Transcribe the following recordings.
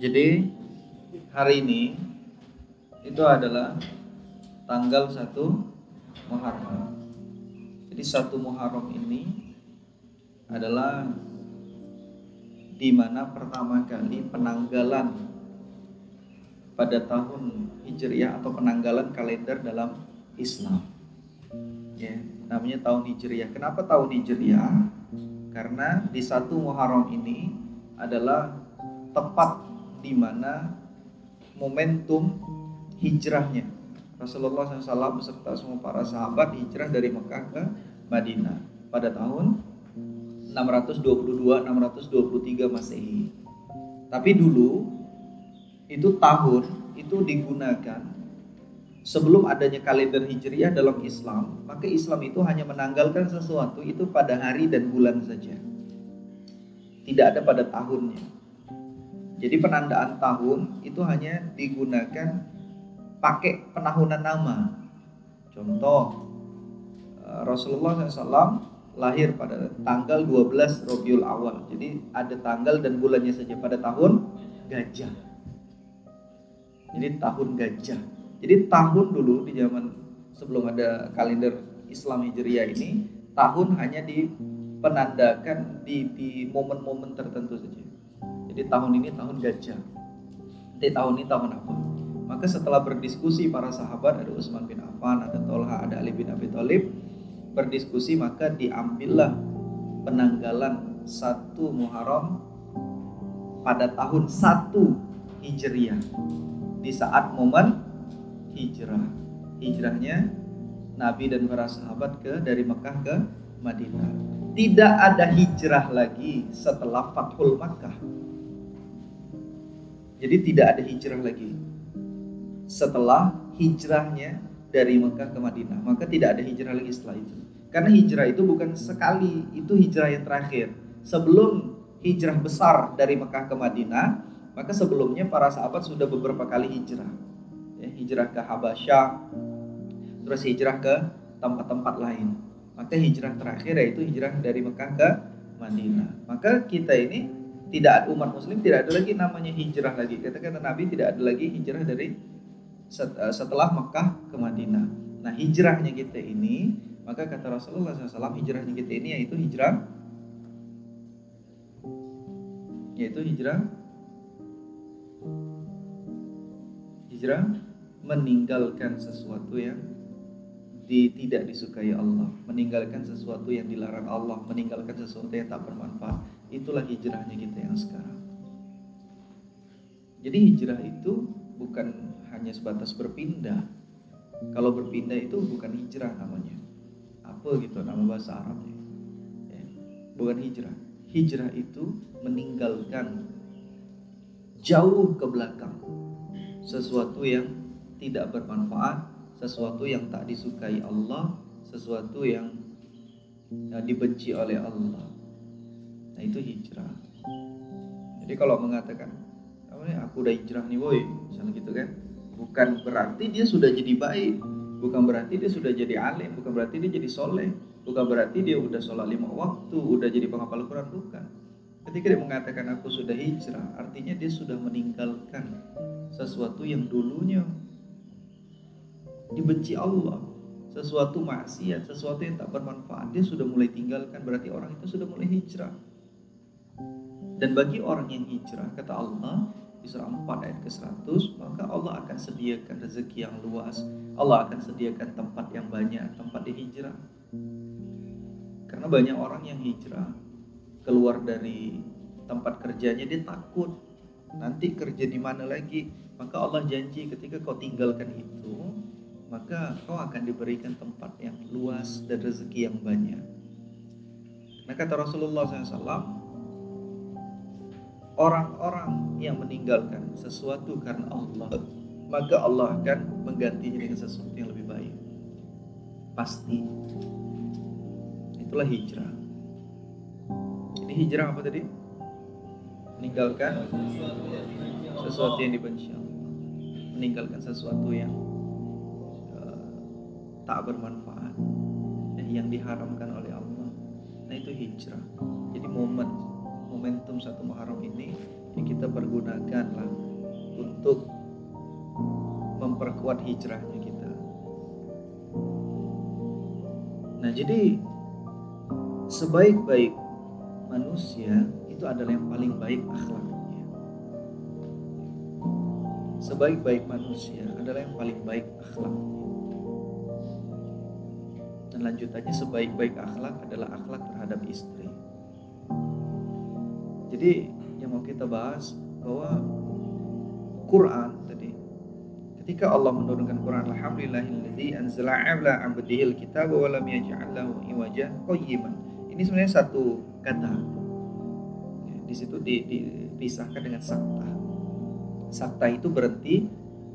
Jadi hari ini itu adalah tanggal 1 Muharram. Jadi satu Muharram ini adalah di mana pertama kali penanggalan pada tahun Hijriah atau penanggalan kalender dalam Islam. Ya, namanya tahun Hijriah. Kenapa tahun Hijriah? Karena di satu Muharram ini adalah tepat di mana momentum hijrahnya Rasulullah SAW beserta semua para sahabat hijrah dari Mekah ke Madinah pada tahun 622 623 Masehi. Tapi dulu itu tahun itu digunakan sebelum adanya kalender Hijriah dalam Islam, maka Islam itu hanya menanggalkan sesuatu itu pada hari dan bulan saja. Tidak ada pada tahunnya. Jadi penandaan tahun itu hanya digunakan pakai penahunan nama. Contoh eh, Rasulullah SAW lahir pada tanggal 12 Rabiul Awal. Jadi ada tanggal dan bulannya saja pada tahun gajah. Jadi tahun gajah. Jadi tahun dulu di zaman sebelum ada kalender Islam Hijriah ini, tahun hanya dipenandakan di di momen-momen tertentu saja. Jadi tahun ini tahun gajah. Jadi tahun ini tahun apa? Maka setelah berdiskusi para sahabat ada Utsman bin Affan, ada Tolha, ada Ali bin Abi Thalib, berdiskusi maka diambillah penanggalan satu Muharram pada tahun satu Hijriah di saat momen hijrah hijrahnya Nabi dan para sahabat ke dari Mekah ke Madinah tidak ada hijrah lagi setelah Fathul Makkah jadi tidak ada hijrah lagi setelah hijrahnya dari Mekah ke Madinah. Maka tidak ada hijrah lagi setelah itu. Karena hijrah itu bukan sekali, itu hijrah yang terakhir. Sebelum hijrah besar dari Mekah ke Madinah, maka sebelumnya para sahabat sudah beberapa kali hijrah. Ya, hijrah ke Habasyah, terus hijrah ke tempat-tempat lain. Maka hijrah terakhir yaitu hijrah dari Mekah ke Madinah. Maka kita ini tidak umat muslim tidak ada lagi namanya hijrah lagi. Kata-kata Nabi tidak ada lagi hijrah dari Eh, setelah Mekah ke Madinah. Nah hijrahnya kita ini, maka kata Rasulullah SAW hijrahnya kita ini yaitu hijrah, yaitu hijrah, hijrah meninggalkan sesuatu yang di, tidak disukai Allah, meninggalkan sesuatu yang dilarang Allah, meninggalkan sesuatu yang tak bermanfaat. Itulah hijrahnya kita yang sekarang. Jadi hijrah itu bukan hanya sebatas berpindah. Kalau berpindah itu bukan hijrah namanya. Apa gitu nama bahasa Arabnya. Ya, bukan hijrah. Hijrah itu meninggalkan jauh ke belakang sesuatu yang tidak bermanfaat, sesuatu yang tak disukai Allah, sesuatu yang ya, dibenci oleh Allah. Nah itu hijrah. Jadi kalau mengatakan, aku udah hijrah nih boy, misalnya gitu kan, bukan berarti dia sudah jadi baik bukan berarti dia sudah jadi alim bukan berarti dia jadi soleh bukan berarti dia udah sholat lima waktu udah jadi penghafal Quran bukan. Ketika dia mengatakan aku sudah hijrah artinya dia sudah meninggalkan sesuatu yang dulunya dibenci Allah. Sesuatu maksiat sesuatu yang tak bermanfaat dia sudah mulai tinggalkan. Berarti orang itu sudah mulai hijrah dan bagi orang yang hijrah kata Allah di surah 4 ayat ke-100 maka Allah akan sediakan rezeki yang luas. Allah akan sediakan tempat yang banyak tempat di hijrah. Karena banyak orang yang hijrah keluar dari tempat kerjanya dia takut. Nanti kerja di mana lagi? Maka Allah janji ketika kau tinggalkan itu maka kau akan diberikan tempat yang luas dan rezeki yang banyak. Nah kata Rasulullah SAW orang-orang yang meninggalkan sesuatu karena Allah, maka Allah akan menggantinya dengan sesuatu yang lebih baik. Pasti. Itulah hijrah. Ini hijrah apa tadi? Meninggalkan sesuatu yang dibenci Allah. Meninggalkan sesuatu yang uh, tak bermanfaat. Yang diharamkan oleh Allah. Nah itu hijrah. Jadi momen momentum satu Muharram ini yang kita kita pergunakanlah untuk memperkuat hijrahnya kita. Nah, jadi sebaik-baik manusia itu adalah yang paling baik akhlaknya. Sebaik-baik manusia adalah yang paling baik akhlaknya. Dan lanjutannya sebaik-baik akhlak adalah akhlak terhadap istri. Jadi yang mau kita bahas bahwa Quran tadi ketika Allah menurunkan Quran alhamdulillahilladzi anzala ala 'abdihi alkitaba wa lam yaj'al lahu iwaja qayyiman. Ini sebenarnya satu kata. Ya, di situ dipisahkan dengan sakta. Sakta itu berhenti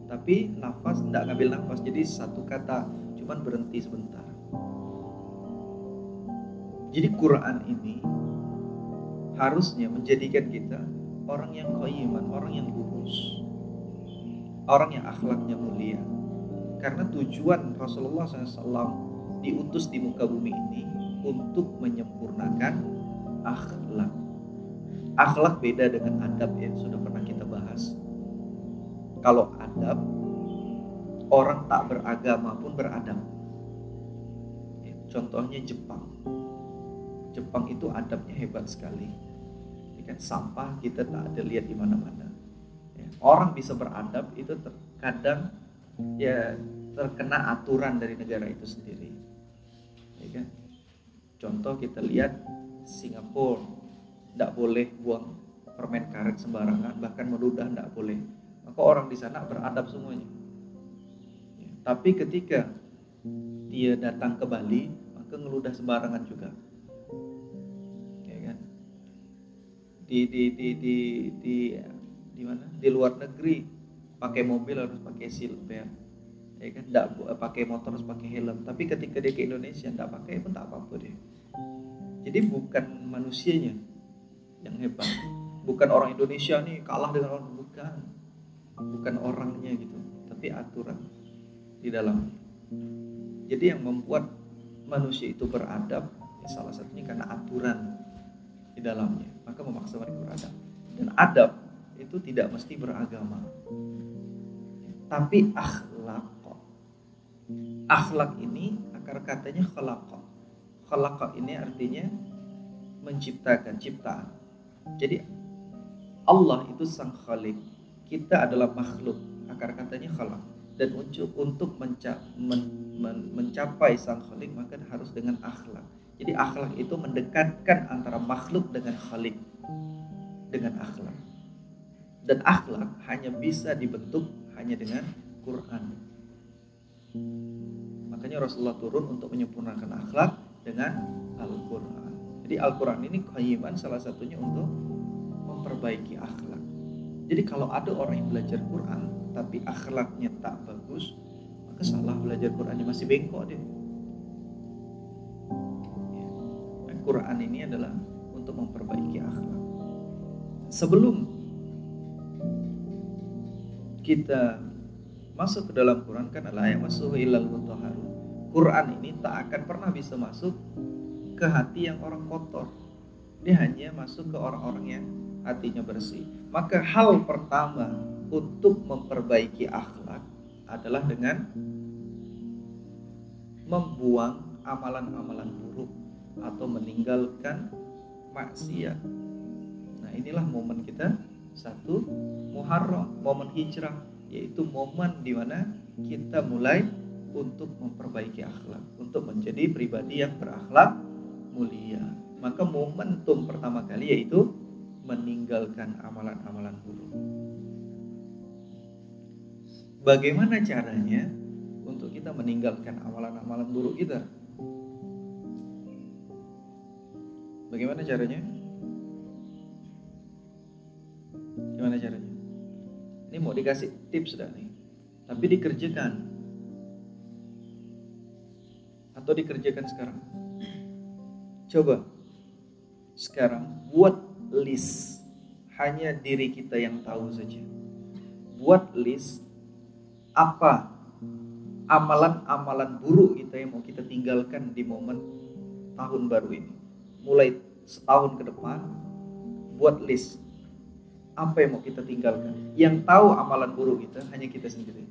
tapi nafas tidak ngambil nafas jadi satu kata cuman berhenti sebentar. Jadi Quran ini harusnya menjadikan kita orang yang koyiman, orang yang lurus, orang yang akhlaknya mulia. Karena tujuan Rasulullah SAW diutus di muka bumi ini untuk menyempurnakan akhlak. Akhlak beda dengan adab yang sudah pernah kita bahas. Kalau adab, orang tak beragama pun beradab. Ya, contohnya Jepang. Jepang itu adabnya hebat sekali. Kan? Sampah kita tak ada lihat di mana-mana. Ya, orang bisa beradab itu terkadang ya terkena aturan dari negara itu sendiri. Ya kan? Contoh kita lihat Singapura tidak boleh buang permen karet sembarangan bahkan meludah tidak boleh. Maka orang di sana beradab semuanya. Ya, tapi ketika dia datang ke Bali maka ngeludah sembarangan juga di di di di di di mana? Di luar negeri. Pakai mobil harus pakai seatbelt ya. Kan? Tidak pakai motor harus pakai helm. Tapi ketika dia ke Indonesia tidak pakai pun tak apa-apa dia. Jadi bukan manusianya yang hebat. Bukan orang Indonesia nih kalah dengan orang bukan. Bukan orangnya gitu tapi aturan di dalam. Jadi yang membuat manusia itu beradab ya salah satunya karena aturan di dalamnya maka memaksa mereka beradab dan adab itu tidak mesti beragama. Tapi akhlak. Akhlak ini akar katanya khalaq. Khalaq ini artinya menciptakan ciptaan. Jadi Allah itu sang khalik kita adalah makhluk akar katanya khalaq. Dan untuk untuk menca men, men, mencapai sang khalik maka harus dengan akhlak jadi akhlak itu mendekatkan antara makhluk dengan khalik dengan akhlak. Dan akhlak hanya bisa dibentuk hanya dengan Quran. Makanya Rasulullah turun untuk menyempurnakan akhlak dengan Al-Quran. Jadi Al-Quran ini kaiman salah satunya untuk memperbaiki akhlak. Jadi kalau ada orang yang belajar Quran tapi akhlaknya tak bagus, maka salah belajar Qurannya masih bengkok deh. Quran ini adalah untuk memperbaiki akhlak. Sebelum kita masuk ke dalam Quran kan adalah yang masuk ilal mutahharun. Quran ini tak akan pernah bisa masuk ke hati yang orang kotor. Dia hanya masuk ke orang-orang yang hatinya bersih. Maka hal pertama untuk memperbaiki akhlak adalah dengan membuang amalan-amalan buruk atau meninggalkan maksiat. Nah, inilah momen kita satu Muharram, momen hijrah, yaitu momen di mana kita mulai untuk memperbaiki akhlak, untuk menjadi pribadi yang berakhlak mulia. Maka momentum pertama kali yaitu meninggalkan amalan-amalan buruk. Bagaimana caranya untuk kita meninggalkan amalan-amalan buruk kita? Bagaimana caranya? Gimana caranya? Ini mau dikasih tips dah nih. Tapi dikerjakan. Atau dikerjakan sekarang. Coba. Sekarang buat list. Hanya diri kita yang tahu saja. Buat list apa amalan-amalan buruk kita yang mau kita tinggalkan di momen tahun baru ini mulai setahun ke depan buat list apa yang mau kita tinggalkan. Yang tahu amalan buruk kita hanya kita sendiri.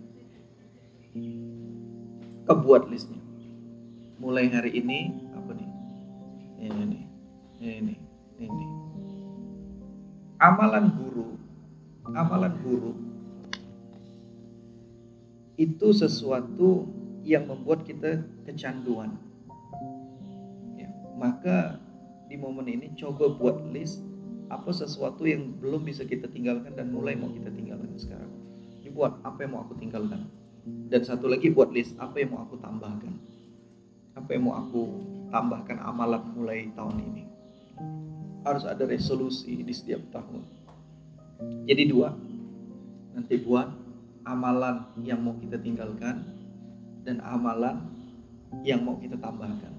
Kebuat listnya. Mulai hari ini apa nih? Ini nih. Ini ini. Amalan buruk, amalan buruk itu sesuatu yang membuat kita kecanduan. Ya, maka di momen ini coba buat list apa sesuatu yang belum bisa kita tinggalkan dan mulai mau kita tinggalkan sekarang. Ini buat apa yang mau aku tinggalkan. Dan satu lagi buat list apa yang mau aku tambahkan. Apa yang mau aku tambahkan amalan mulai tahun ini. Harus ada resolusi di setiap tahun. Jadi dua, nanti buat amalan yang mau kita tinggalkan dan amalan yang mau kita tambahkan.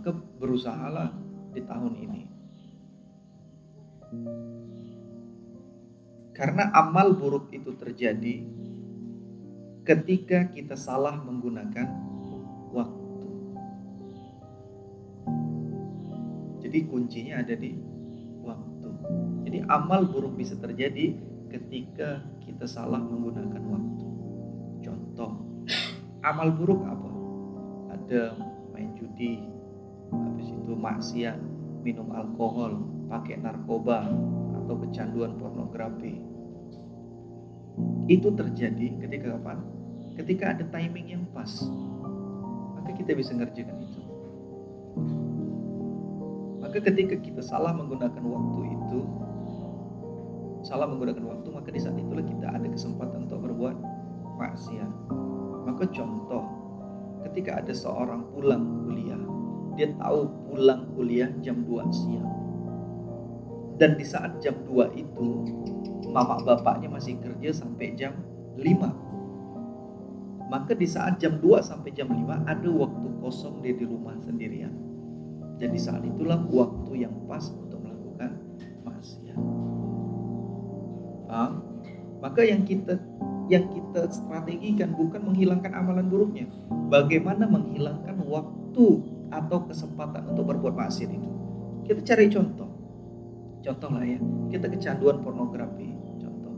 Maka berusahalah di tahun ini karena amal buruk itu terjadi ketika kita salah menggunakan waktu. Jadi kuncinya ada di waktu. Jadi amal buruk bisa terjadi ketika kita salah menggunakan waktu. Contoh, amal buruk apa? Ada main judi, habis itu maksiat, minum alkohol, pakai narkoba atau kecanduan pornografi. Itu terjadi ketika kapan? Ketika ada timing yang pas. Maka kita bisa ngerjakan itu. Maka ketika kita salah menggunakan waktu itu, salah menggunakan waktu, maka di saat itulah kita ada kesempatan untuk berbuat maksiat. Maka contoh, ketika ada seorang pulang kuliah, dia tahu pulang kuliah jam 2 siang dan di saat jam 2 itu mama bapaknya masih kerja sampai jam 5. Maka di saat jam 2 sampai jam 5 ada waktu kosong dia di rumah sendirian. Jadi saat itulah waktu yang pas untuk melakukan maksiat. Paham? Maka yang kita yang kita strategikan bukan menghilangkan amalan buruknya. Bagaimana menghilangkan waktu atau kesempatan untuk berbuat maksiat itu. Kita cari contoh. Contoh lah ya, kita kecanduan pornografi. Contoh,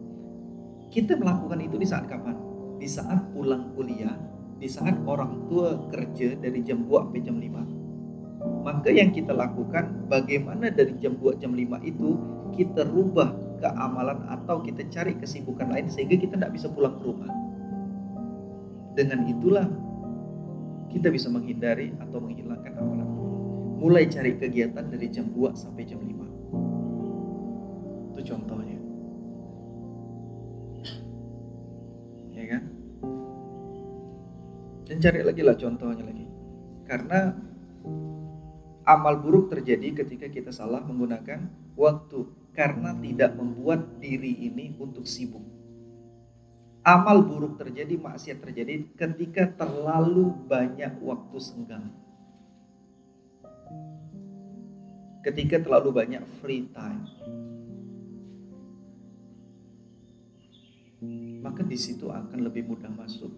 kita melakukan itu di saat kapan? Di saat pulang kuliah, di saat orang tua kerja dari jam 2 sampai jam 5. Maka yang kita lakukan bagaimana dari jam 2 jam 5 itu kita rubah ke amalan atau kita cari kesibukan lain sehingga kita tidak bisa pulang ke rumah. Dengan itulah kita bisa menghindari atau menghilangkan amalan Mulai cari kegiatan dari jam 2 sampai jam 5 itu contohnya. Ya kan? Dan cari lagi lah contohnya lagi. Karena amal buruk terjadi ketika kita salah menggunakan waktu karena tidak membuat diri ini untuk sibuk. Amal buruk terjadi, maksiat terjadi ketika terlalu banyak waktu senggang. Ketika terlalu banyak free time. maka di situ akan lebih mudah masuk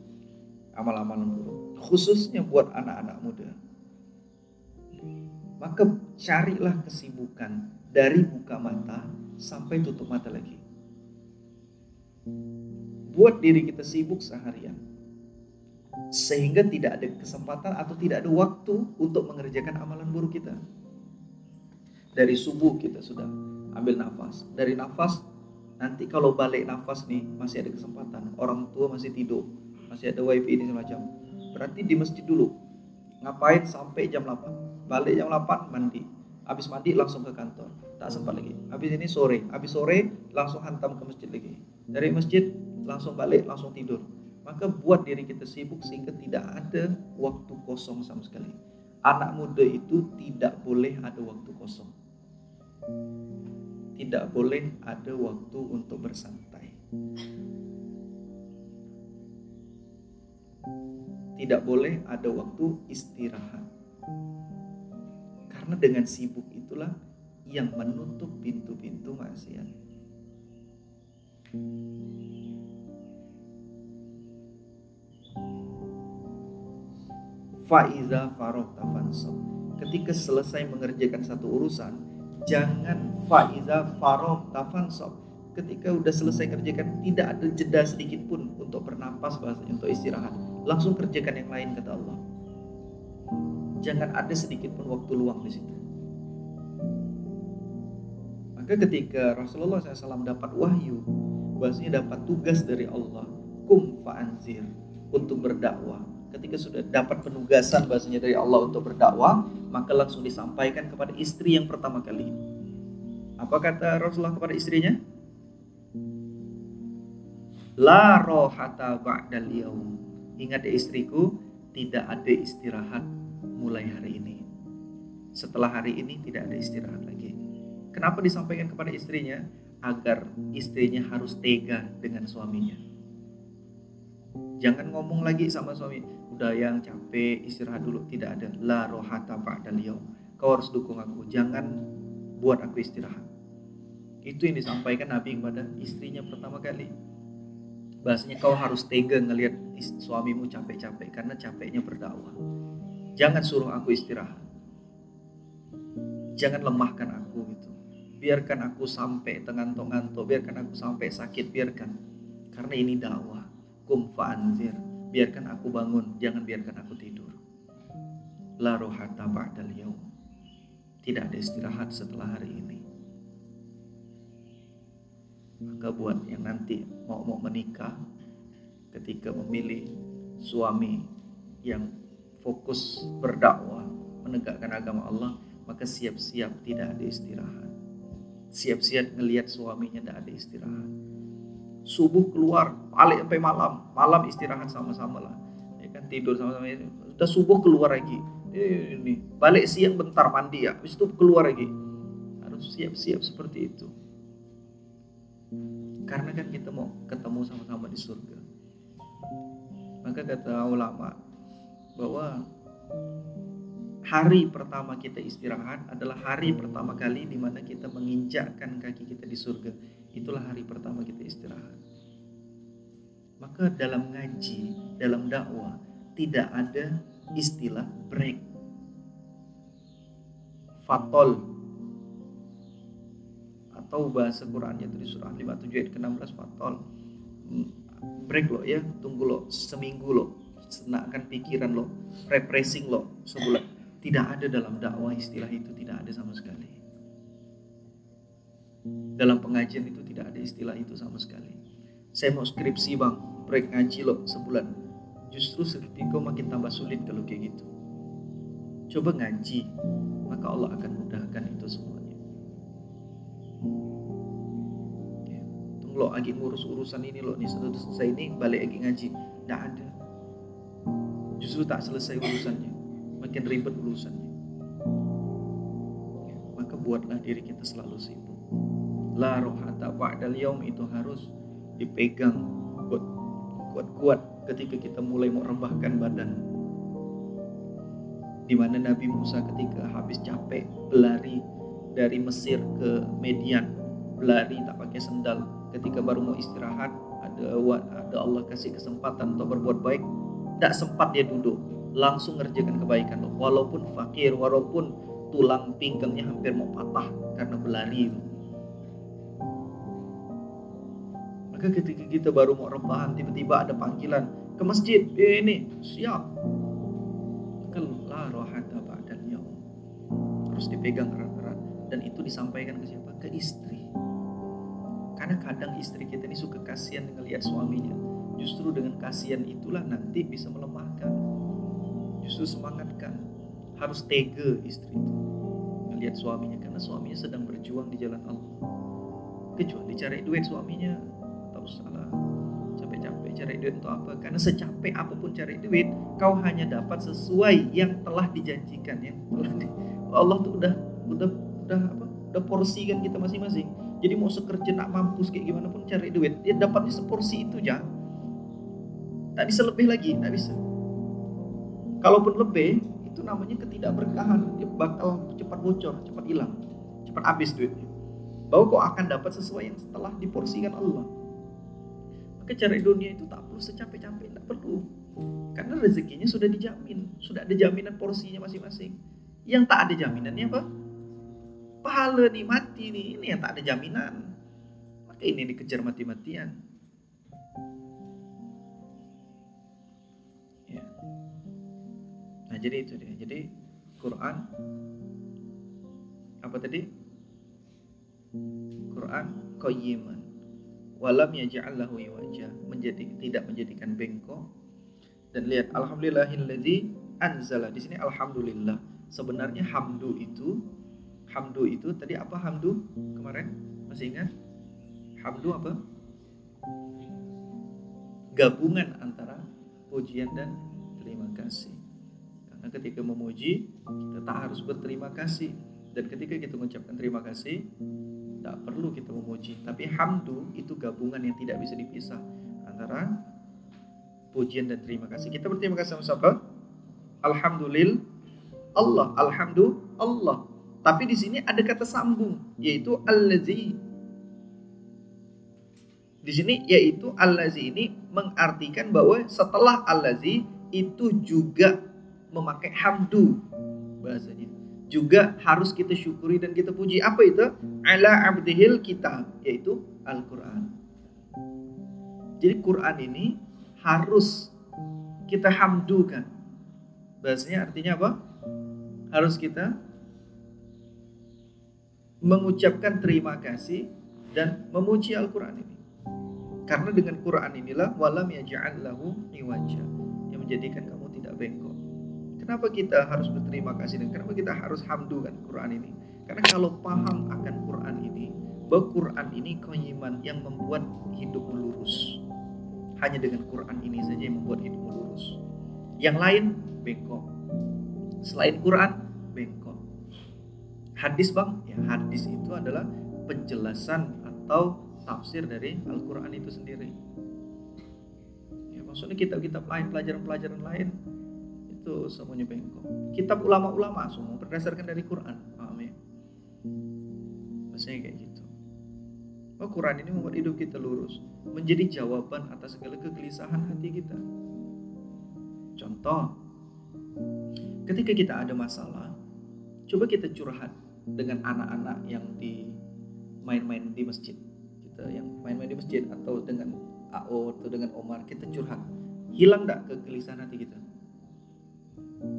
amal-amal buruk, khususnya buat anak-anak muda. Maka carilah kesibukan dari buka mata sampai tutup mata lagi. Buat diri kita sibuk seharian. Sehingga tidak ada kesempatan atau tidak ada waktu untuk mengerjakan amalan buruk kita. Dari subuh kita sudah ambil nafas. Dari nafas Nanti kalau balik nafas nih masih ada kesempatan. Orang tua masih tidur, masih ada wifi ini semacam. Berarti di masjid dulu. Ngapain sampai jam 8? Balik jam 8 mandi. Habis mandi langsung ke kantor. Tak sempat lagi. Habis ini sore. Habis sore langsung hantam ke masjid lagi. Dari masjid langsung balik, langsung tidur. Maka buat diri kita sibuk sehingga tidak ada waktu kosong sama sekali. Anak muda itu tidak boleh ada waktu kosong tidak boleh ada waktu untuk bersantai. Tidak boleh ada waktu istirahat. Karena dengan sibuk itulah yang menutup pintu-pintu maksiat. Faiza farok tafansok. Ketika selesai mengerjakan satu urusan, jangan faiza faroh tafansop ketika udah selesai kerjakan tidak ada jeda sedikit pun untuk bernapas bahasanya untuk istirahat. Langsung kerjakan yang lain kata Allah. Jangan ada sedikit pun waktu luang di situ. Maka ketika Rasulullah SAW dapat wahyu bahasanya dapat tugas dari Allah kum fa'anzir untuk berdakwah ketika sudah dapat penugasan bahasanya dari Allah untuk berdakwah, maka langsung disampaikan kepada istri yang pertama kali. Apa kata Rasulullah kepada istrinya? La rohata ba'dal yaum. Ingat ya istriku, tidak ada istirahat mulai hari ini. Setelah hari ini tidak ada istirahat lagi. Kenapa disampaikan kepada istrinya? Agar istrinya harus tega dengan suaminya. Jangan ngomong lagi sama suami, udah yang capek istirahat dulu. Tidak ada. La rohata ba'dal yaum kau harus dukung aku. Jangan buat aku istirahat. Itu yang disampaikan Nabi kepada istrinya pertama kali. Bahasanya kau harus tega ngelihat suamimu capek-capek karena capeknya berdakwah. Jangan suruh aku istirahat. Jangan lemahkan aku gitu. Biarkan aku sampai tenganto-nganto biarkan aku sampai sakit. Biarkan. Karena ini dakwah kum fa'anzir biarkan aku bangun, jangan biarkan aku tidur. La rohata ba'dal yaum. Tidak ada istirahat setelah hari ini. Maka buat yang nanti mau mau menikah, ketika memilih suami yang fokus berdakwah, menegakkan agama Allah, maka siap-siap tidak ada istirahat. Siap-siap ngelihat suaminya tidak ada istirahat subuh keluar balik sampai malam. Malam istirahat sama-sama lah. Ya kan tidur sama-sama. Udah subuh keluar lagi. Ini balik siang bentar mandi ya. Habis itu keluar lagi. Harus siap-siap seperti itu. Karena kan kita mau ketemu sama-sama di surga. Maka kata ulama bahwa hari pertama kita istirahat adalah hari pertama kali di mana kita menginjakkan kaki kita di surga. Itulah hari pertama kita istirahat. Maka dalam ngaji, dalam dakwah tidak ada istilah break. Fatol atau bahasa Qurannya itu di surah 57 ayat ke-16 fatol. Hmm, break lo ya, tunggu lo seminggu lo, senakkan pikiran lo, refreshing lo sebulan tidak ada dalam dakwah istilah itu, tidak ada sama sekali. Dalam pengajian itu tidak ada istilah itu sama sekali. Saya mau skripsi bang, proyek ngaji loh sebulan. Justru skripsi kau makin tambah sulit kalau kayak gitu. Coba ngaji, maka Allah akan mudahkan itu semuanya. Ya, tunggu lo lagi ngurus urusan ini loh, nih selesai ini balik lagi ngaji. Tidak ada. Justru tak selesai urusannya makin ribet urusannya. Ya, maka buatlah diri kita selalu sibuk. La rohata ba'dal yaum itu harus dipegang kuat-kuat ketika kita mulai mau badan. Di mana Nabi Musa ketika habis capek berlari dari Mesir ke Median, berlari tak pakai sendal, ketika baru mau istirahat ada ada Allah kasih kesempatan untuk berbuat baik, tidak sempat dia duduk, langsung ngerjakan kebaikan. Walaupun fakir, walaupun tulang pinggangnya hampir mau patah karena berlari. Maka ketika kita baru mau rebahan, tiba-tiba ada panggilan ke masjid. Eh, ini siap. Maka rohata ba'dal yaum. Harus dipegang erat-erat dan itu disampaikan ke siapa? Ke istri. Karena kadang istri kita ini suka kasihan ngelihat suaminya. Justru dengan kasihan itulah nanti bisa melemahkan justru semangatkan harus tega istri itu melihat suaminya karena suaminya sedang berjuang di jalan Allah kecuali cari duit suaminya cari duit untuk apa karena secapek apa pun cari duit kau hanya dapat sesuai yang telah dijanjikan yang telah di, Allah tuh udah udah udah apa udah porsikan kita masing-masing jadi mau sekerja nak mampus kayak gimana pun cari duit dia dapatnya seporsi itu ya tak bisa lebih lagi tak bisa Kalaupun lebih, itu namanya ketidakberkahan. Dia bakal cepat bocor, cepat hilang, cepat habis duitnya. Bahwa kau akan dapat sesuai yang setelah diporsikan Allah. Cari dunia itu tak perlu secapek-capek, tak perlu. Karena rezekinya sudah dijamin, sudah ada jaminan porsinya masing-masing. Yang tak ada jaminannya apa? pahala nih mati nih ini yang tak ada jaminan maka ini dikejar mati-matian ya nah jadi itu dia jadi Quran apa tadi Quran qayyiman walam yaj'al lahu menjadi tidak menjadikan bengkok. Dan lihat alhamdulillahilladzi anzala. Di sini alhamdulillah. Sebenarnya hamdu itu hamdu itu tadi apa hamdu kemarin? Masih ingat? Hamdu apa? Gabungan antara pujian dan terima kasih. Karena ketika memuji kita tak harus berterima kasih. Dan ketika kita mengucapkan terima kasih tak perlu kita memuji. Tapi hamdu itu gabungan yang tidak bisa dipisah antara pujian dan terima kasih. Kita berterima kasih sama siapa? Alhamdulillah. Allah. Alhamdulillah. Allah tapi di sini ada kata sambung yaitu allazi. Di sini yaitu allazi ini mengartikan bahwa setelah allazi itu juga memakai hamdu bahasanya. Juga harus kita syukuri dan kita puji. Apa itu? Ala abdihil kitab yaitu Al-Qur'an. Jadi Quran ini harus kita hamdukan. Bahasanya artinya apa? Harus kita mengucapkan terima kasih dan memuji Al-Quran ini. Karena dengan Quran inilah walam yaj'al lahu iwaja yang menjadikan kamu tidak bengkok. Kenapa kita harus berterima kasih dan kenapa kita harus hamdukan Quran ini? Karena kalau paham akan Quran ini, bahwa Quran ini koyiman yang membuat hidup lurus. Hanya dengan Quran ini saja yang membuat hidup lurus. Yang lain bengkok. Selain Quran, hadis bang ya hadis itu adalah penjelasan atau tafsir dari Al-Quran itu sendiri ya maksudnya kitab-kitab lain pelajaran-pelajaran lain itu semuanya bengkok. Kitab ulama-ulama semua berdasarkan dari Quran. Paham ya? Maksudnya kayak gitu. Oh Quran ini membuat hidup kita lurus Menjadi jawaban atas segala kegelisahan hati kita. Contoh Ketika kita ada masalah Coba kita curhat dengan anak-anak yang di main-main di masjid. Kita yang main-main di masjid atau dengan AO atau dengan Omar kita curhat. Hilang tak kegelisahan hati kita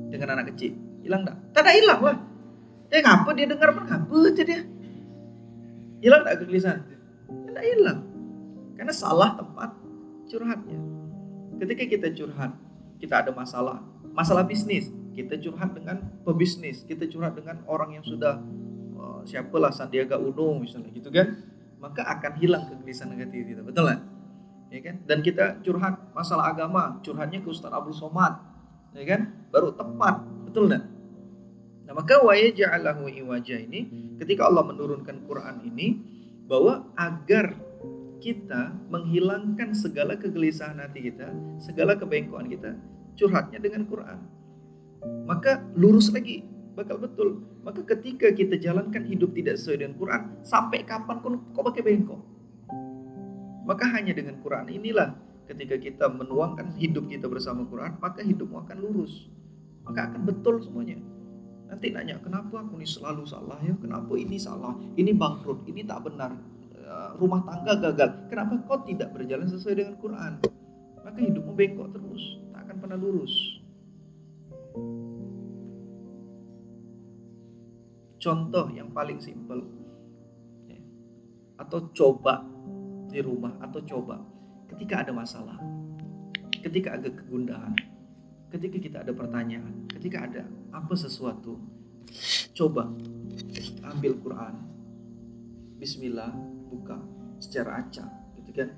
dengan anak kecil. Hilang tak ada hilang lah. Dia ngapa dia dengar apa ngapa aja dia. Hilang tak kegelisahan? Tidak hilang. Karena salah tempat curhatnya. Ketika kita curhat kita ada masalah. Masalah bisnis kita curhat dengan pebisnis, kita curhat dengan orang yang sudah uh, siapalah Sandiaga Uno misalnya gitu kan, maka akan hilang kegelisahan negatif kita, betul lah, ya kan? Dan kita curhat masalah agama, curhatnya ke Ustaz Abdul Somad, ya kan? Baru tepat, betul nggak? Nah maka wayaja'alahu iwaja ini ketika Allah menurunkan Quran ini bahwa agar kita menghilangkan segala kegelisahan hati kita, segala kebengkokan kita, curhatnya dengan Quran maka lurus lagi bakal betul. Maka ketika kita jalankan hidup tidak sesuai dengan Quran, sampai kapan pun kau pakai bengkok. Maka hanya dengan Quran inilah ketika kita menuangkan hidup kita bersama Quran, maka hidupmu akan lurus. Maka akan betul semuanya. Nanti nanya, kenapa aku ini selalu salah ya? Kenapa ini salah? Ini bangkrut, ini tak benar. Eh, rumah tangga gagal. Kenapa kau tidak berjalan sesuai dengan Quran? Maka hidupmu bengkok terus, tak akan pernah lurus. Contoh yang paling simpel. Ya. Atau coba di rumah atau coba ketika ada masalah. Ketika ada kegundahan. Ketika kita ada pertanyaan, ketika ada apa sesuatu, coba ambil Quran. Bismillah, buka secara acak, gitu kan?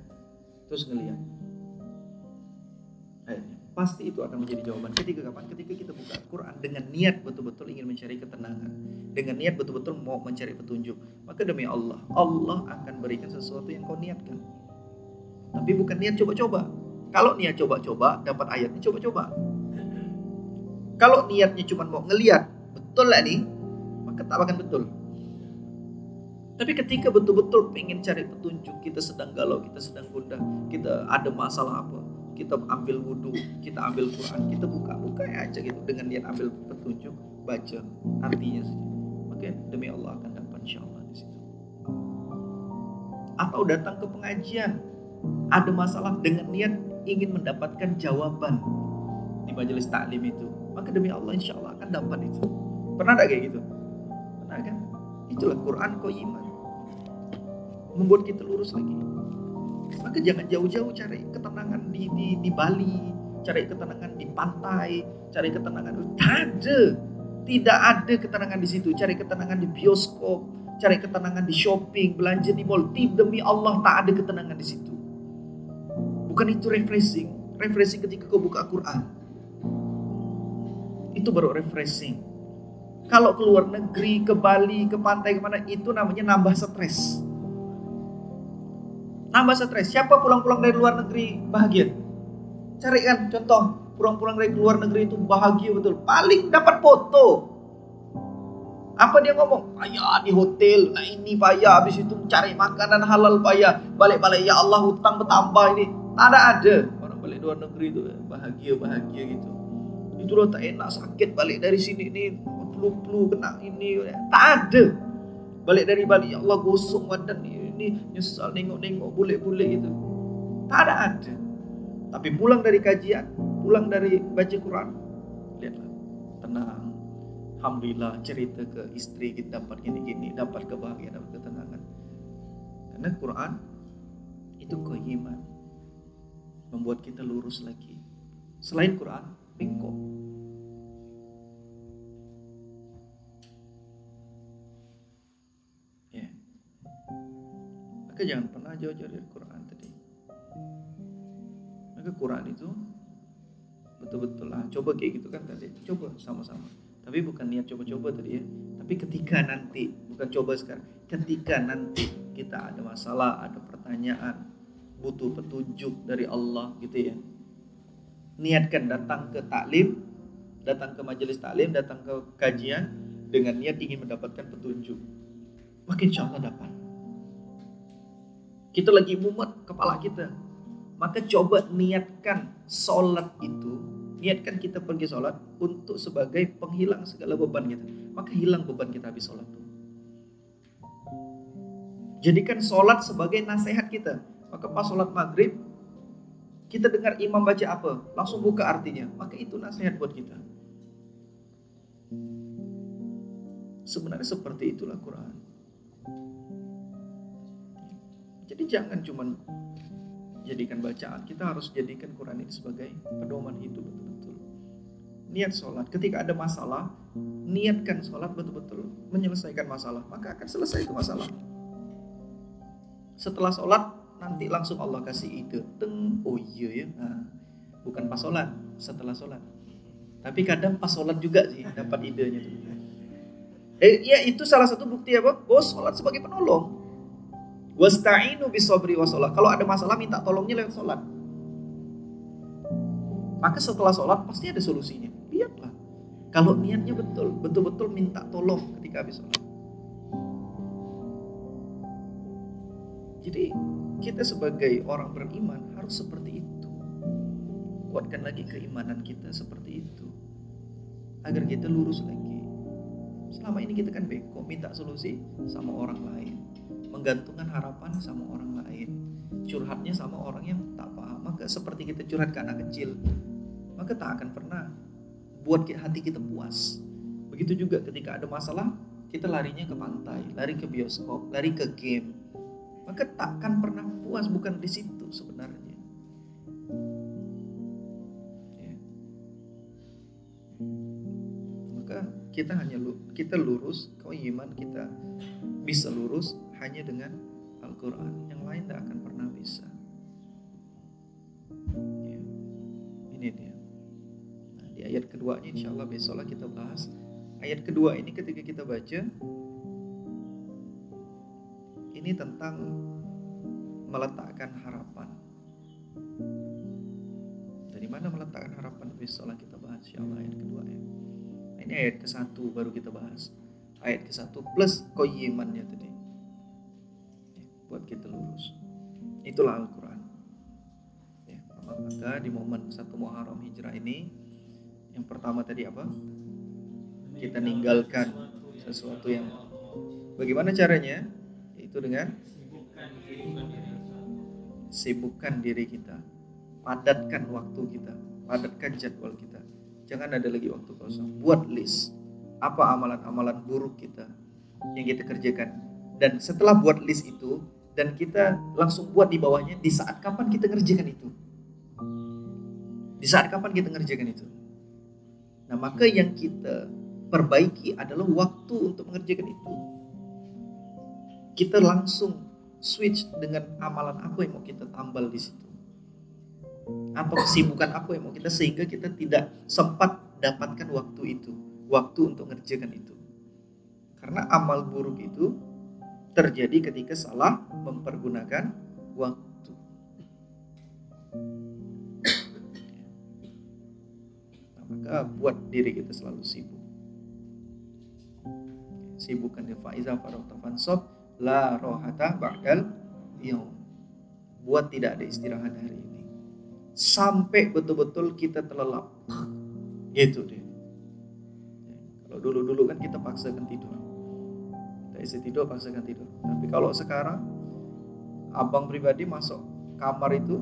Terus. Akhirnya pasti itu akan menjadi jawaban. Ketika kapan? Ketika kita buka Al-Quran dengan niat betul-betul ingin mencari ketenangan, dengan niat betul-betul mau mencari petunjuk, maka demi Allah, Allah akan berikan sesuatu yang kau niatkan. Tapi bukan niat coba-coba. Kalau niat coba-coba, dapat ayatnya coba-coba. Kalau niatnya cuma mau ngeliat, betul lah nih, maka tak akan betul. Tapi ketika betul-betul pengen cari petunjuk, kita sedang galau, kita sedang gundah, kita ada masalah apa, kita ambil wudhu, kita ambil Quran, kita buka-buka aja gitu dengan niat ambil petunjuk, baca artinya saja. Maka demi Allah akan dapat insya Allah di situ. Atau datang ke pengajian, ada masalah dengan niat ingin mendapatkan jawaban di majelis taklim itu, maka demi Allah insya Allah akan dapat itu. Pernah ada kayak gitu? Pernah kan? Itulah Quran iman membuat kita lurus lagi. Maka jangan jauh-jauh cari ketenangan di, di, di Bali, cari ketenangan di pantai, cari ketenangan. Tidak ada. Tidak ada ketenangan di situ. Cari ketenangan di bioskop, cari ketenangan di shopping, belanja di mall. Demi Allah tak ada ketenangan di situ. Bukan itu refreshing. Refreshing ketika kau buka Quran. Itu baru refreshing. Kalau ke luar negeri, ke Bali, ke pantai, ke mana, itu namanya nambah stres. Nambah stres. Siapa pulang-pulang dari luar negeri bahagia? Carikan contoh pulang-pulang dari luar negeri itu bahagia betul. Paling dapat foto. Apa dia ngomong? Payah di hotel, nah ini payah. Habis itu cari makanan halal payah. Balik-balik ya Allah hutang bertambah ini. Ada ada. Orang balik luar negeri itu bahagia-bahagia gitu. Itu loh tak enak sakit balik dari sini ini flu-flu kena ini. Tak ada. Balik dari Bali ya Allah gosok badan ini nyesal nengok-nengok bule-bule gitu. Tak ada ada. Tapi pulang dari kajian, pulang dari baca Quran, lihatlah tenang. Alhamdulillah cerita ke istri kita dapat gini-gini, dapat kebahagiaan, dapat ketenangan. Karena Quran itu keiman membuat kita lurus lagi. Selain Quran, bengkok. Maka jangan pernah jauh-jauh dari Quran tadi. Maka Quran itu betul-betul lah. Coba kayak gitu kan tadi. Coba sama-sama. Tapi bukan niat coba-coba tadi ya. Tapi ketika nanti bukan coba sekarang. Ketika nanti kita ada masalah ada pertanyaan butuh petunjuk dari Allah gitu ya. Niatkan datang ke taklim datang ke majelis taklim datang ke kajian dengan niat ingin mendapatkan petunjuk. Makin insya dapat kita lagi mumet kepala kita maka coba niatkan sholat itu niatkan kita pergi sholat untuk sebagai penghilang segala beban kita. Maka hilang beban kita habis sholat. Jadikan sholat sebagai nasihat kita. Maka pas sholat maghrib, kita dengar imam baca apa, langsung buka artinya. Maka itu nasihat buat kita. Sebenarnya seperti itulah Quran. Jadi jangan cuma jadikan bacaan, kita harus jadikan Quran ini sebagai pedoman hidup betul-betul. Niat sholat, ketika ada masalah, niatkan sholat betul-betul menyelesaikan masalah, maka akan selesai itu masalah. Setelah sholat, nanti langsung Allah kasih ide. Teng, oh iya ya, nah, bukan pas sholat, setelah sholat. Tapi kadang pas sholat juga sih dapat idenya tuh. Eh, ya itu salah satu bukti apa? Oh, sholat sebagai penolong. Wasta'inu bisobri wasolat. Kalau ada masalah minta tolongnya lewat sholat. Maka setelah sholat pasti ada solusinya. Lihatlah. Kalau niatnya betul, betul-betul minta tolong ketika habis sholat. Jadi kita sebagai orang beriman harus seperti itu. Kuatkan lagi keimanan kita seperti itu. Agar kita lurus lagi. Selama ini kita kan beko, minta solusi sama orang lain menggantungkan harapan sama orang lain. Curhatnya sama orang yang tak paham. Maka seperti kita curhat ke anak kecil maka tak akan pernah buat hati kita puas. Begitu juga ketika ada masalah kita larinya ke pantai lari ke bioskop lari ke game. Maka tak akan pernah puas bukan di situ sebenarnya. Ya. maka kita hanya kita lurus iman kita bisa lurus hanya dengan Al-Quran. Yang lain tidak akan pernah bisa. Ya. Ini dia. Nah, di ayat kedua ini insya Allah besoklah kita bahas. Ayat kedua ini ketika kita baca, ini tentang meletakkan harapan. Dari mana meletakkan harapan besoklah kita bahas insya Allah ayat kedua ya. Nah, ini ayat ke satu baru kita bahas. Ayat ke satu plus koyimannya tadi kita lurus. Itulah Al-Quran. Ya, maka di momen satu Muharram Hijrah ini, yang pertama tadi apa? Kita ninggalkan sesuatu yang Bagaimana caranya? Itu dengan sibukkan diri kita, padatkan waktu kita, padatkan jadwal kita. Jangan ada lagi waktu kosong. Buat list apa amalan-amalan buruk kita yang kita kerjakan. Dan setelah buat list itu dan kita langsung buat di bawahnya di saat kapan kita ngerjakan itu. Di saat kapan kita ngerjakan itu. Nah, maka yang kita perbaiki adalah waktu untuk mengerjakan itu. Kita langsung switch dengan amalan apa yang mau kita tambal di situ. Atau kesibukan apa yang mau kita sehingga kita tidak sempat dapatkan waktu itu, waktu untuk mengerjakan itu. Karena amal buruk itu terjadi ketika salah mempergunakan waktu. Nah, maka buat diri kita selalu sibuk. Sibukkan ya faiza fansab la rohata ba'dal yaum. Buat tidak ada istirahat hari ini. Sampai betul-betul kita terlelap. Gitu deh. Kalau dulu-dulu kan kita paksakan tidur isi tidur paksakan tidur. Tapi kalau sekarang abang pribadi masuk kamar itu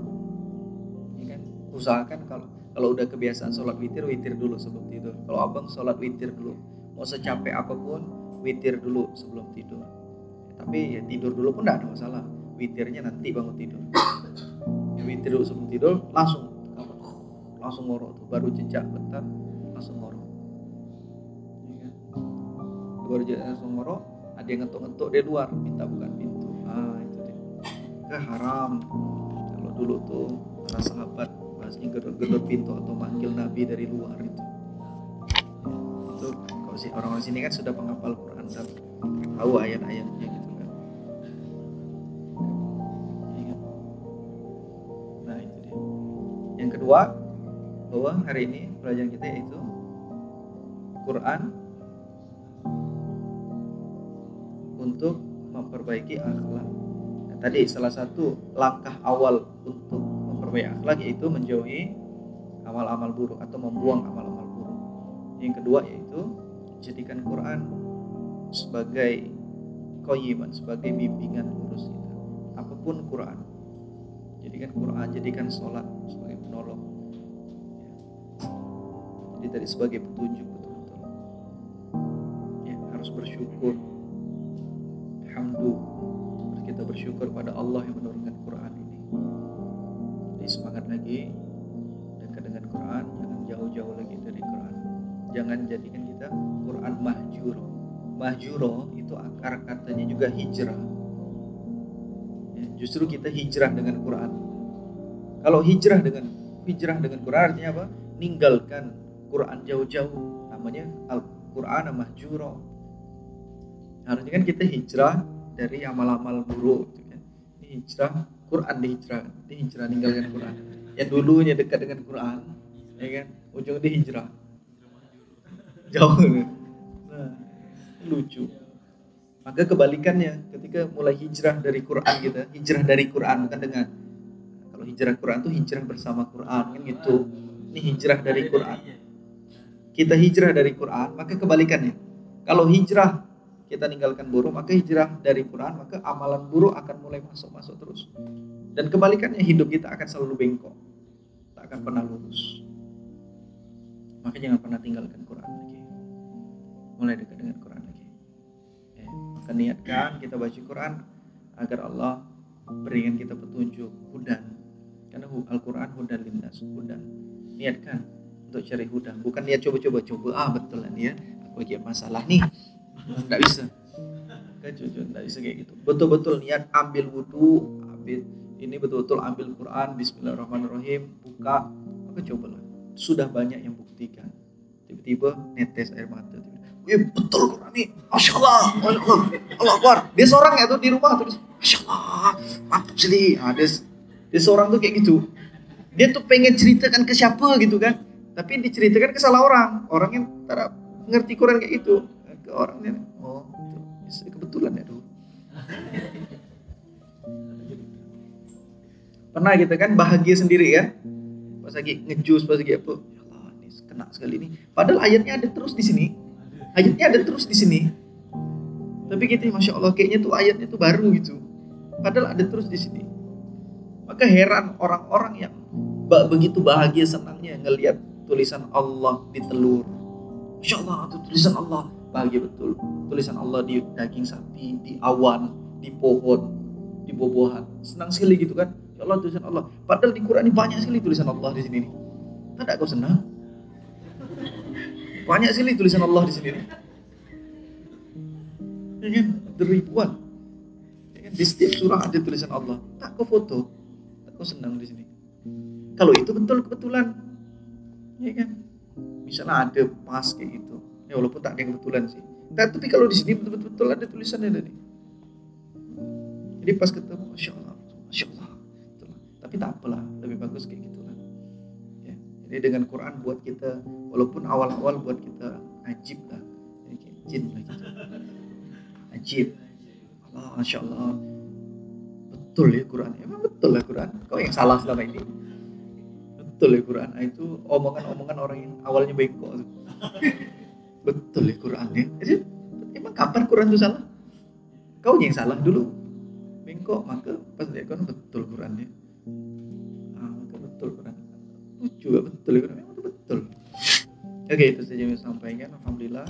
ya kan usahakan kalau kalau udah kebiasaan sholat witir witir dulu sebelum tidur. Kalau abang sholat witir dulu mau secapek apa pun witir dulu sebelum tidur. Tapi ya tidur dulu pun tidak ada masalah. Witirnya nanti bangun tidur. Ya, witir dulu sebelum tidur langsung langsung ngorok tuh baru jejak bentar langsung ngorok. Ya kan? baru jejak langsung ngorok ada yang ngetuk-ngetuk di luar minta bukan pintu. Ah itu deh ke haram. Kalau dulu tuh para sahabat masih gedor-gedor pintu atau manggil nabi dari luar itu. Itu kalau si orang-orang sini kan sudah penghafal Quran dan tahu ayat-ayatnya gitu kan. Nah itu dia. Yang kedua bahwa hari ini pelajaran kita yaitu Quran untuk memperbaiki akhlak. Nah, tadi salah satu langkah awal untuk memperbaiki akhlak yaitu menjauhi amal-amal buruk atau membuang amal-amal buruk. Yang kedua yaitu jadikan Quran sebagai koyiman, sebagai bimbingan lurus kita. Apa pun Quran. Jadikan Quran, jadikan sholat sebagai penolong. Jadi tadi sebagai petunjuk betul-betul. Ya, harus bersyukur hamdu kita bersyukur pada Allah yang menurunkan Quran ini. Jadi semangat lagi dekat dengan Quran jangan jauh-jauh lagi dari Quran. Jangan jadikan kita Quran mahjuro. Mahjuro itu akar katanya juga hijrah. Ya, justru kita hijrah dengan Quran. Kalau hijrah dengan hijrah dengan Quran artinya apa? Ninggalkan Quran jauh-jauh. Namanya Al-Quran mahjuro. Harusnya kan kita hijrah dari amal-amal buruk gitu kan. Ini hijrah Quran di hijrah di hijrah ninggalkan Quran. Yang dulunya dekat dengan Quran ya kan? Ujung di hijrah. Jauh. Nah, lucu. Maka kebalikannya ketika mulai hijrah dari Quran kita hijrah dari Quran bukan dengan kalau hijrah Quran itu hijrah bersama Quran kan gitu. Ini hijrah dari Quran. Kita hijrah dari Quran maka kebalikannya. Kalau hijrah kita ninggalkan buruk, maka hijrah dari Quran, maka amalan buruk akan mulai masuk-masuk terus. Dan kebalikannya hidup kita akan selalu bengkok. Tak akan pernah lurus. Maka jangan pernah tinggalkan Quran lagi. Mulai dekat dengan Quran lagi. Ya, maka niatkan kita baca Quran agar Allah berikan kita petunjuk hudan. Karena Al-Quran hudan lindas, hudan. Niatkan untuk cari hudan, bukan niat coba-coba coba ah betul nih ya. Aku lagi masalah nih nggak bisa cucu nggak bisa kayak gitu betul-betul niat ambil wudhu ambil ini betul-betul ambil Quran Bismillahirrahmanirrahim buka maka cobalah sudah banyak yang buktikan tiba-tiba netes air mata Wih betul Quran nih, Masya Allah, Allah, Allah Akbar. Dia seorang ya tuh di rumah tuh, Masya Allah, mantap sekali. Nah, dia, dia seorang tuh kayak gitu. Dia tuh pengen ceritakan ke siapa gitu kan, tapi diceritakan ke salah orang. Orang yang tak ngerti Quran kayak gitu ke orangnya oh itu kebetulan ya dulu pernah kita kan bahagia sendiri ya pas lagi ngejus pas lagi apa ya Allah ini kena sekali ini padahal ayatnya ada terus di sini ayatnya ada terus di sini Tapi kita masya Allah kayaknya tuh ayatnya tuh baru gitu. Padahal ada terus di sini. Maka heran orang-orang yang begitu bahagia senangnya ngelihat tulisan Allah di telur. Masya Allah itu tulisan Allah bahagia betul. Tulisan Allah di daging sapi, di awan, di pohon, di bobohan. Senang sekali gitu kan. Ya Allah tulisan Allah. Padahal di Quran ini banyak sekali tulisan Allah di sini. Tidak kau senang? Banyak sekali tulisan Allah di sini. Ya kan? Ribuan. Ya kan? Di setiap surah ada tulisan Allah. Tak kau foto. Tak kau senang di sini. Kalau itu betul kebetulan. Ya kan? Misalnya ada pas kayak gitu. Ya walaupun tak ada yang kebetulan sih. Tapi kalau di sini betul-betul ada tulisannya tadi. Jadi pas ketemu, Masya Allah, Masya Allah. Tapi tak apalah, lebih bagus kayak gitu lah. Ya. Jadi dengan Quran buat kita, walaupun awal-awal buat kita ajib lah. Jadi jin lah gitu. Ajib. Allah, Masya Allah. Betul ya Quran. Emang betul lah Quran. Kau yang salah selama ini. Betul ya Quran. Nah, itu omongan-omongan orang yang awalnya bengkok. Betul ya Quran ya. Jadi, emang kapan Quran itu salah? Kau yang salah dulu. Bengkok, maka pas dia kan betul Qurannya. Ah, maka betul Quran. Lucu betul Quran. Memang betul. Oke, itu saja yang saya sampaikan. Alhamdulillah.